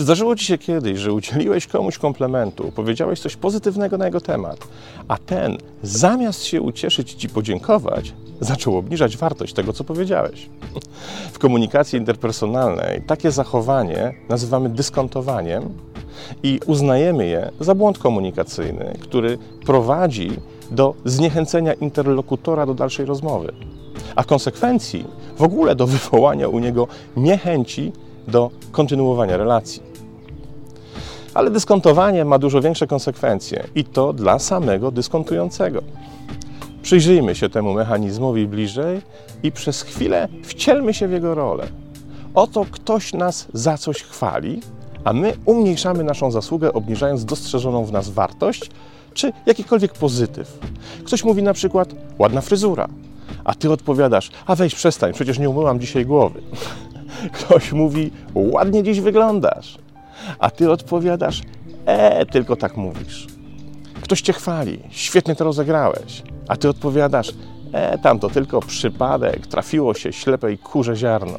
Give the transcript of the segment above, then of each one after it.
Czy zdarzyło Ci się kiedyś, że udzieliłeś komuś komplementu, powiedziałeś coś pozytywnego na jego temat, a ten zamiast się ucieszyć i Ci podziękować, zaczął obniżać wartość tego, co powiedziałeś? W komunikacji interpersonalnej takie zachowanie nazywamy dyskontowaniem i uznajemy je za błąd komunikacyjny, który prowadzi do zniechęcenia interlokutora do dalszej rozmowy, a w konsekwencji w ogóle do wywołania u niego niechęci do kontynuowania relacji. Ale dyskontowanie ma dużo większe konsekwencje i to dla samego dyskontującego. Przyjrzyjmy się temu mechanizmowi bliżej i przez chwilę wcielmy się w jego rolę. Oto ktoś nas za coś chwali, a my umniejszamy naszą zasługę, obniżając dostrzeżoną w nas wartość czy jakikolwiek pozytyw. Ktoś mówi na przykład ładna fryzura, a ty odpowiadasz, a weź przestań, przecież nie umyłam dzisiaj głowy. Ktoś mówi, ładnie dziś wyglądasz, a ty odpowiadasz, e, tylko tak mówisz. Ktoś cię chwali, świetnie to rozegrałeś, a ty odpowiadasz, e, tam to tylko przypadek, trafiło się ślepej kurze ziarno.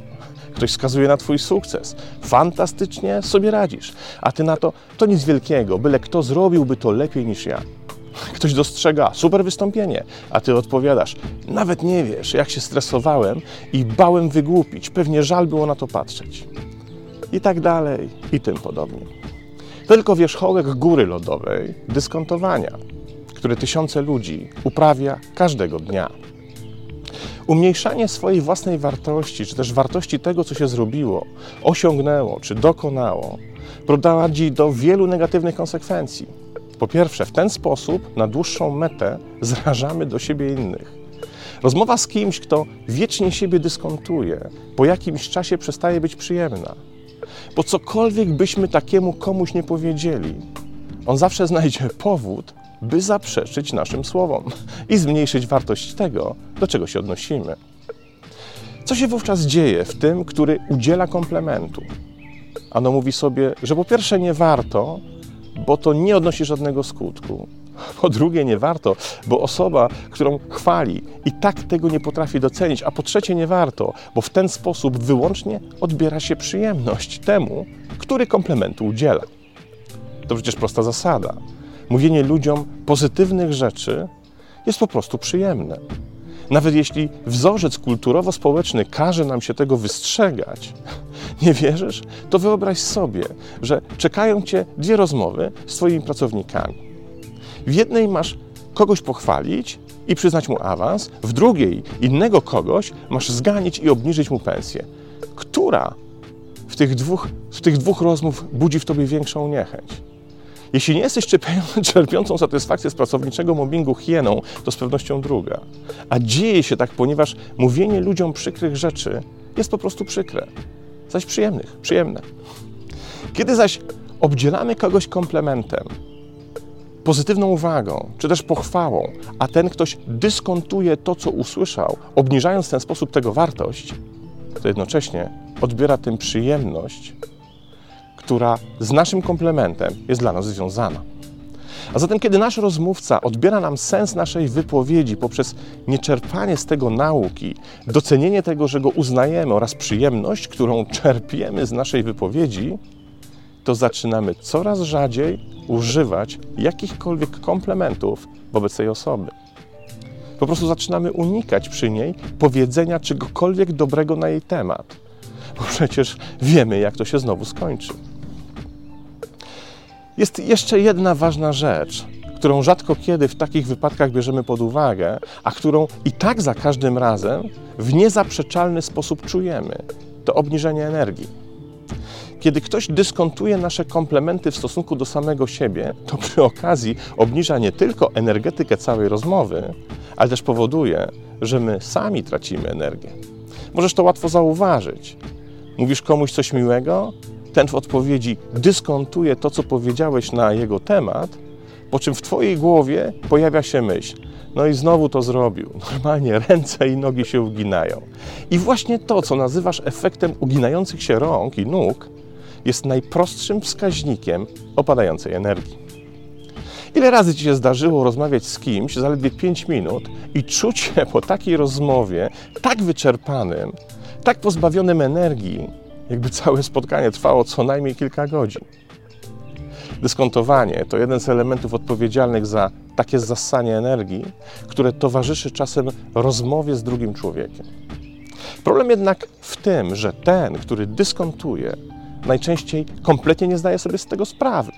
Ktoś wskazuje na twój sukces, fantastycznie sobie radzisz, a ty na to, to nic wielkiego, byle kto zrobiłby to lepiej niż ja. Ktoś dostrzega super wystąpienie, a ty odpowiadasz: Nawet nie wiesz, jak się stresowałem i bałem wygłupić, pewnie żal było na to patrzeć. I tak dalej, i tym podobnie. Tylko wierzchołek góry lodowej dyskontowania, które tysiące ludzi uprawia każdego dnia. Umniejszanie swojej własnej wartości, czy też wartości tego, co się zrobiło, osiągnęło, czy dokonało, prowadzi do wielu negatywnych konsekwencji. Po pierwsze, w ten sposób na dłuższą metę zrażamy do siebie innych. Rozmowa z kimś, kto wiecznie siebie dyskontuje, po jakimś czasie przestaje być przyjemna. Bo cokolwiek byśmy takiemu komuś nie powiedzieli, on zawsze znajdzie powód, by zaprzeczyć naszym słowom i zmniejszyć wartość tego, do czego się odnosimy. Co się wówczas dzieje w tym, który udziela komplementu? Ano mówi sobie, że po pierwsze nie warto, bo to nie odnosi żadnego skutku. Po drugie, nie warto, bo osoba, którą chwali, i tak tego nie potrafi docenić. A po trzecie, nie warto, bo w ten sposób wyłącznie odbiera się przyjemność temu, który komplementu udziela. To przecież prosta zasada. Mówienie ludziom pozytywnych rzeczy jest po prostu przyjemne. Nawet jeśli wzorzec kulturowo-społeczny każe nam się tego wystrzegać, nie wierzysz? To wyobraź sobie, że czekają cię dwie rozmowy z twoimi pracownikami. W jednej masz kogoś pochwalić i przyznać mu awans, w drugiej innego kogoś masz zganić i obniżyć mu pensję. Która w tych dwóch, w tych dwóch rozmów budzi w tobie większą niechęć? Jeśli nie jesteś czerpiącą satysfakcję z pracowniczego mobbingu hieną, to z pewnością druga. A dzieje się tak, ponieważ mówienie ludziom przykrych rzeczy jest po prostu przykre, zaś przyjemnych, przyjemne. Kiedy zaś obdzielamy kogoś komplementem, pozytywną uwagą, czy też pochwałą, a ten ktoś dyskontuje to, co usłyszał, obniżając w ten sposób tego wartość, to jednocześnie odbiera tym przyjemność, która z naszym komplementem jest dla nas związana. A zatem, kiedy nasz rozmówca odbiera nam sens naszej wypowiedzi poprzez nieczerpanie z tego nauki, docenienie tego, że go uznajemy oraz przyjemność, którą czerpiemy z naszej wypowiedzi, to zaczynamy coraz rzadziej używać jakichkolwiek komplementów wobec tej osoby. Po prostu zaczynamy unikać przy niej powiedzenia czegokolwiek dobrego na jej temat, bo przecież wiemy, jak to się znowu skończy. Jest jeszcze jedna ważna rzecz, którą rzadko kiedy w takich wypadkach bierzemy pod uwagę, a którą i tak za każdym razem w niezaprzeczalny sposób czujemy to obniżenie energii. Kiedy ktoś dyskontuje nasze komplementy w stosunku do samego siebie, to przy okazji obniża nie tylko energetykę całej rozmowy, ale też powoduje, że my sami tracimy energię. Możesz to łatwo zauważyć. Mówisz komuś coś miłego, ten w odpowiedzi dyskontuje to, co powiedziałeś na jego temat, po czym w Twojej głowie pojawia się myśl, no i znowu to zrobił. Normalnie ręce i nogi się uginają. I właśnie to, co nazywasz efektem uginających się rąk i nóg, jest najprostszym wskaźnikiem opadającej energii. Ile razy ci się zdarzyło rozmawiać z kimś zaledwie 5 minut i czuć się po takiej rozmowie tak wyczerpanym, tak pozbawionym energii, jakby całe spotkanie trwało co najmniej kilka godzin? Dyskontowanie to jeden z elementów odpowiedzialnych za takie zassanie energii, które towarzyszy czasem rozmowie z drugim człowiekiem. Problem jednak w tym, że ten, który dyskontuje, najczęściej kompletnie nie zdaje sobie z tego sprawy.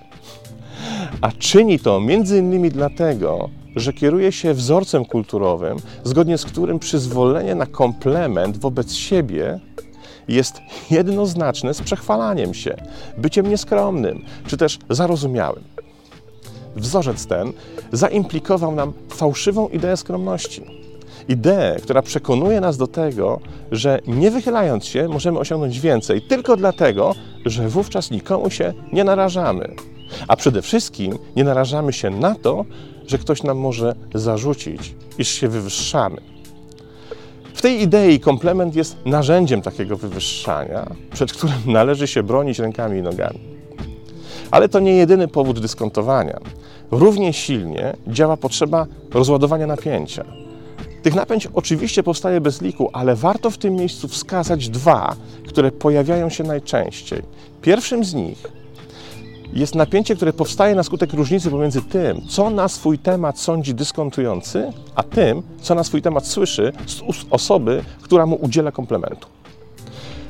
A czyni to między innymi dlatego, że kieruje się wzorcem kulturowym, zgodnie z którym przyzwolenie na komplement wobec siebie jest jednoznaczne z przechwalaniem się, byciem nieskromnym czy też zarozumiałym. Wzorzec ten zaimplikował nam fałszywą ideę skromności. Ideę, która przekonuje nas do tego, że nie wychylając się możemy osiągnąć więcej tylko dlatego, że wówczas nikomu się nie narażamy. A przede wszystkim nie narażamy się na to, że ktoś nam może zarzucić, iż się wywyższamy. W tej idei komplement jest narzędziem takiego wywyższania, przed którym należy się bronić rękami i nogami. Ale to nie jedyny powód dyskontowania. Równie silnie działa potrzeba rozładowania napięcia. Tych napięć oczywiście powstaje bez liku, ale warto w tym miejscu wskazać dwa, które pojawiają się najczęściej. Pierwszym z nich jest napięcie, które powstaje na skutek różnicy pomiędzy tym, co na swój temat sądzi dyskontujący, a tym, co na swój temat słyszy z ust osoby, która mu udziela komplementu.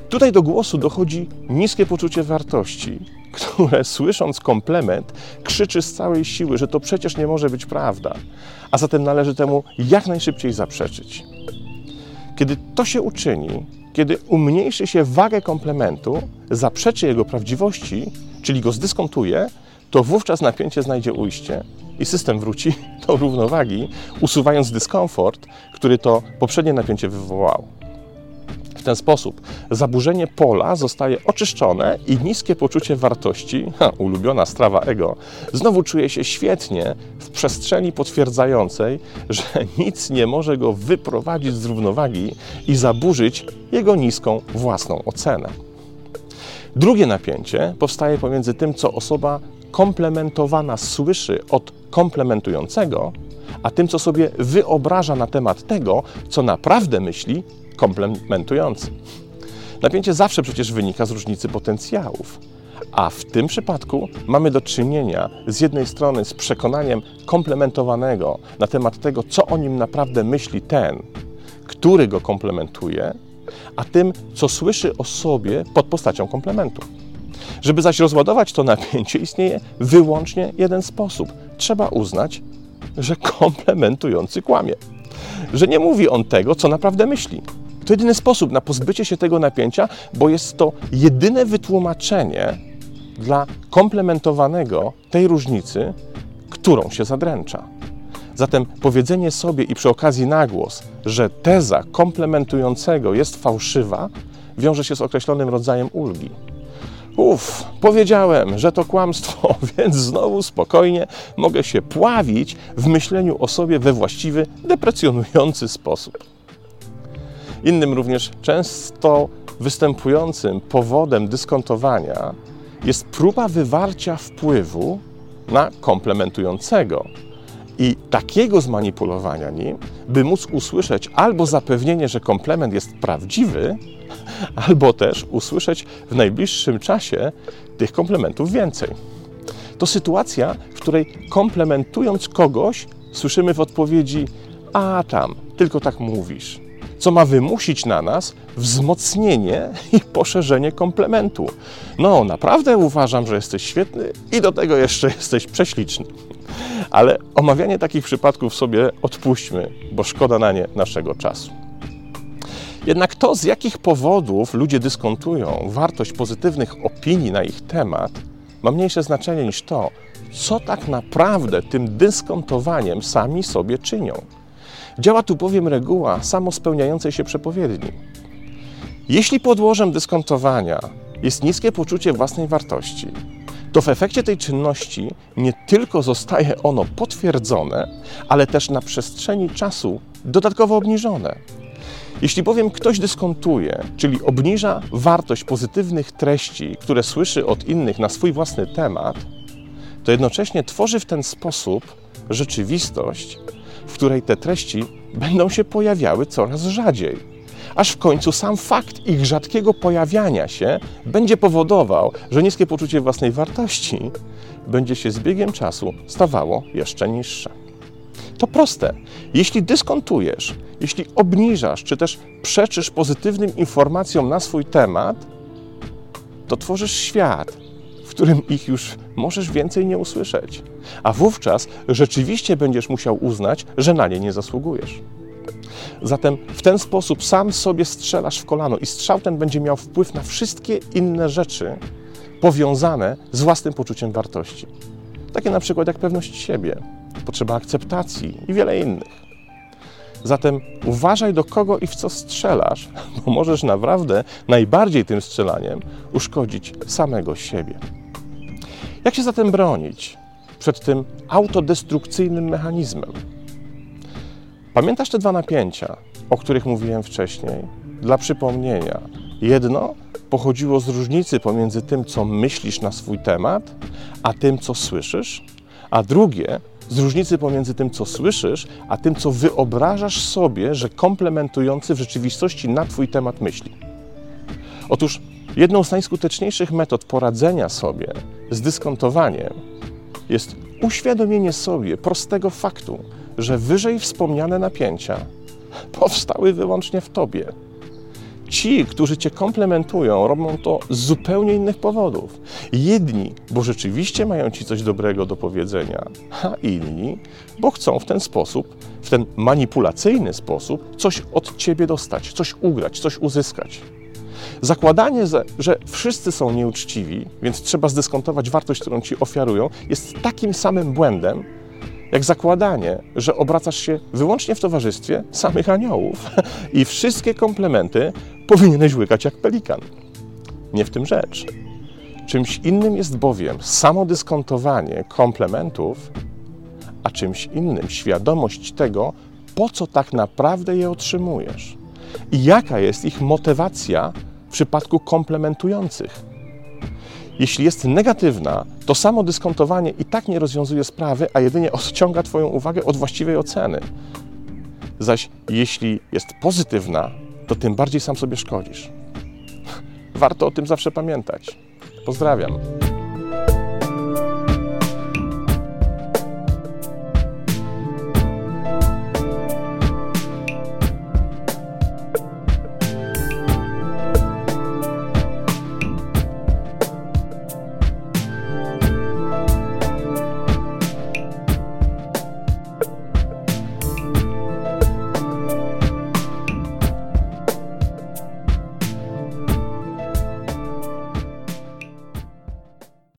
Tutaj do głosu dochodzi niskie poczucie wartości, które słysząc komplement krzyczy z całej siły, że to przecież nie może być prawda, a zatem należy temu jak najszybciej zaprzeczyć. Kiedy to się uczyni, kiedy umniejszy się wagę komplementu, zaprzeczy jego prawdziwości, czyli go zdyskontuje, to wówczas napięcie znajdzie ujście i system wróci do równowagi, usuwając dyskomfort, który to poprzednie napięcie wywołało. W ten sposób zaburzenie pola zostaje oczyszczone i niskie poczucie wartości, ha, ulubiona strawa ego, znowu czuje się świetnie w przestrzeni potwierdzającej, że nic nie może go wyprowadzić z równowagi i zaburzyć jego niską własną ocenę. Drugie napięcie powstaje pomiędzy tym, co osoba komplementowana słyszy od komplementującego, a tym, co sobie wyobraża na temat tego, co naprawdę myśli komplementujący. Napięcie zawsze przecież wynika z różnicy potencjałów. A w tym przypadku mamy do czynienia z jednej strony z przekonaniem komplementowanego na temat tego, co o nim naprawdę myśli ten, który go komplementuje, a tym, co słyszy o sobie pod postacią komplementu. Żeby zaś rozładować to napięcie, istnieje wyłącznie jeden sposób. Trzeba uznać, że komplementujący kłamie. Że nie mówi on tego, co naprawdę myśli. To jedyny sposób na pozbycie się tego napięcia, bo jest to jedyne wytłumaczenie dla komplementowanego tej różnicy, którą się zadręcza. Zatem powiedzenie sobie i przy okazji na głos, że teza komplementującego jest fałszywa, wiąże się z określonym rodzajem ulgi. Uf, powiedziałem, że to kłamstwo, więc znowu spokojnie mogę się pławić w myśleniu o sobie we właściwy, deprecjonujący sposób. Innym również często występującym powodem dyskontowania jest próba wywarcia wpływu na komplementującego i takiego zmanipulowania nim, by móc usłyszeć albo zapewnienie, że komplement jest prawdziwy, albo też usłyszeć w najbliższym czasie tych komplementów więcej. To sytuacja, w której komplementując kogoś, słyszymy w odpowiedzi: A tam, tylko tak mówisz co ma wymusić na nas wzmocnienie i poszerzenie komplementu. No, naprawdę uważam, że jesteś świetny i do tego jeszcze jesteś prześliczny. Ale omawianie takich przypadków sobie odpuśćmy, bo szkoda na nie naszego czasu. Jednak to, z jakich powodów ludzie dyskontują wartość pozytywnych opinii na ich temat, ma mniejsze znaczenie niż to, co tak naprawdę tym dyskontowaniem sami sobie czynią. Działa tu bowiem reguła samospełniającej się przepowiedni. Jeśli podłożem dyskontowania jest niskie poczucie własnej wartości, to w efekcie tej czynności nie tylko zostaje ono potwierdzone, ale też na przestrzeni czasu dodatkowo obniżone. Jeśli bowiem ktoś dyskontuje, czyli obniża wartość pozytywnych treści, które słyszy od innych na swój własny temat, to jednocześnie tworzy w ten sposób rzeczywistość, w której te treści będą się pojawiały coraz rzadziej. Aż w końcu sam fakt ich rzadkiego pojawiania się będzie powodował, że niskie poczucie własnej wartości będzie się z biegiem czasu stawało jeszcze niższe. To proste. Jeśli dyskontujesz, jeśli obniżasz, czy też przeczysz pozytywnym informacjom na swój temat, to tworzysz świat, w którym ich już możesz więcej nie usłyszeć. A wówczas rzeczywiście będziesz musiał uznać, że na nie nie zasługujesz. Zatem w ten sposób sam sobie strzelasz w kolano i strzał ten będzie miał wpływ na wszystkie inne rzeczy powiązane z własnym poczuciem wartości. Takie na przykład jak pewność siebie, potrzeba akceptacji i wiele innych. Zatem uważaj do kogo i w co strzelasz, bo możesz naprawdę najbardziej tym strzelaniem uszkodzić samego siebie. Jak się zatem bronić przed tym autodestrukcyjnym mechanizmem? Pamiętasz te dwa napięcia, o których mówiłem wcześniej? Dla przypomnienia, jedno pochodziło z różnicy pomiędzy tym, co myślisz na swój temat, a tym, co słyszysz, a drugie z różnicy pomiędzy tym, co słyszysz, a tym, co wyobrażasz sobie, że komplementujący w rzeczywistości na Twój temat myśli. Otóż jedną z najskuteczniejszych metod poradzenia sobie z dyskontowaniem jest uświadomienie sobie prostego faktu, że wyżej wspomniane napięcia powstały wyłącznie w Tobie Ci, którzy Cię komplementują, robią to z zupełnie innych powodów. Jedni, bo rzeczywiście mają Ci coś dobrego do powiedzenia, a inni, bo chcą w ten sposób, w ten manipulacyjny sposób, coś od Ciebie dostać, coś ugrać, coś uzyskać. Zakładanie, że wszyscy są nieuczciwi, więc trzeba zdyskontować wartość, którą ci ofiarują, jest takim samym błędem, jak zakładanie, że obracasz się wyłącznie w towarzystwie samych aniołów i wszystkie komplementy powinieneś łykać jak pelikan. Nie w tym rzecz. Czymś innym jest bowiem samodyskontowanie komplementów, a czymś innym świadomość tego, po co tak naprawdę je otrzymujesz i jaka jest ich motywacja w przypadku komplementujących. Jeśli jest negatywna, to samo dyskontowanie i tak nie rozwiązuje sprawy, a jedynie odciąga Twoją uwagę od właściwej oceny. Zaś jeśli jest pozytywna, to tym bardziej sam sobie szkodzisz. Warto o tym zawsze pamiętać. Pozdrawiam.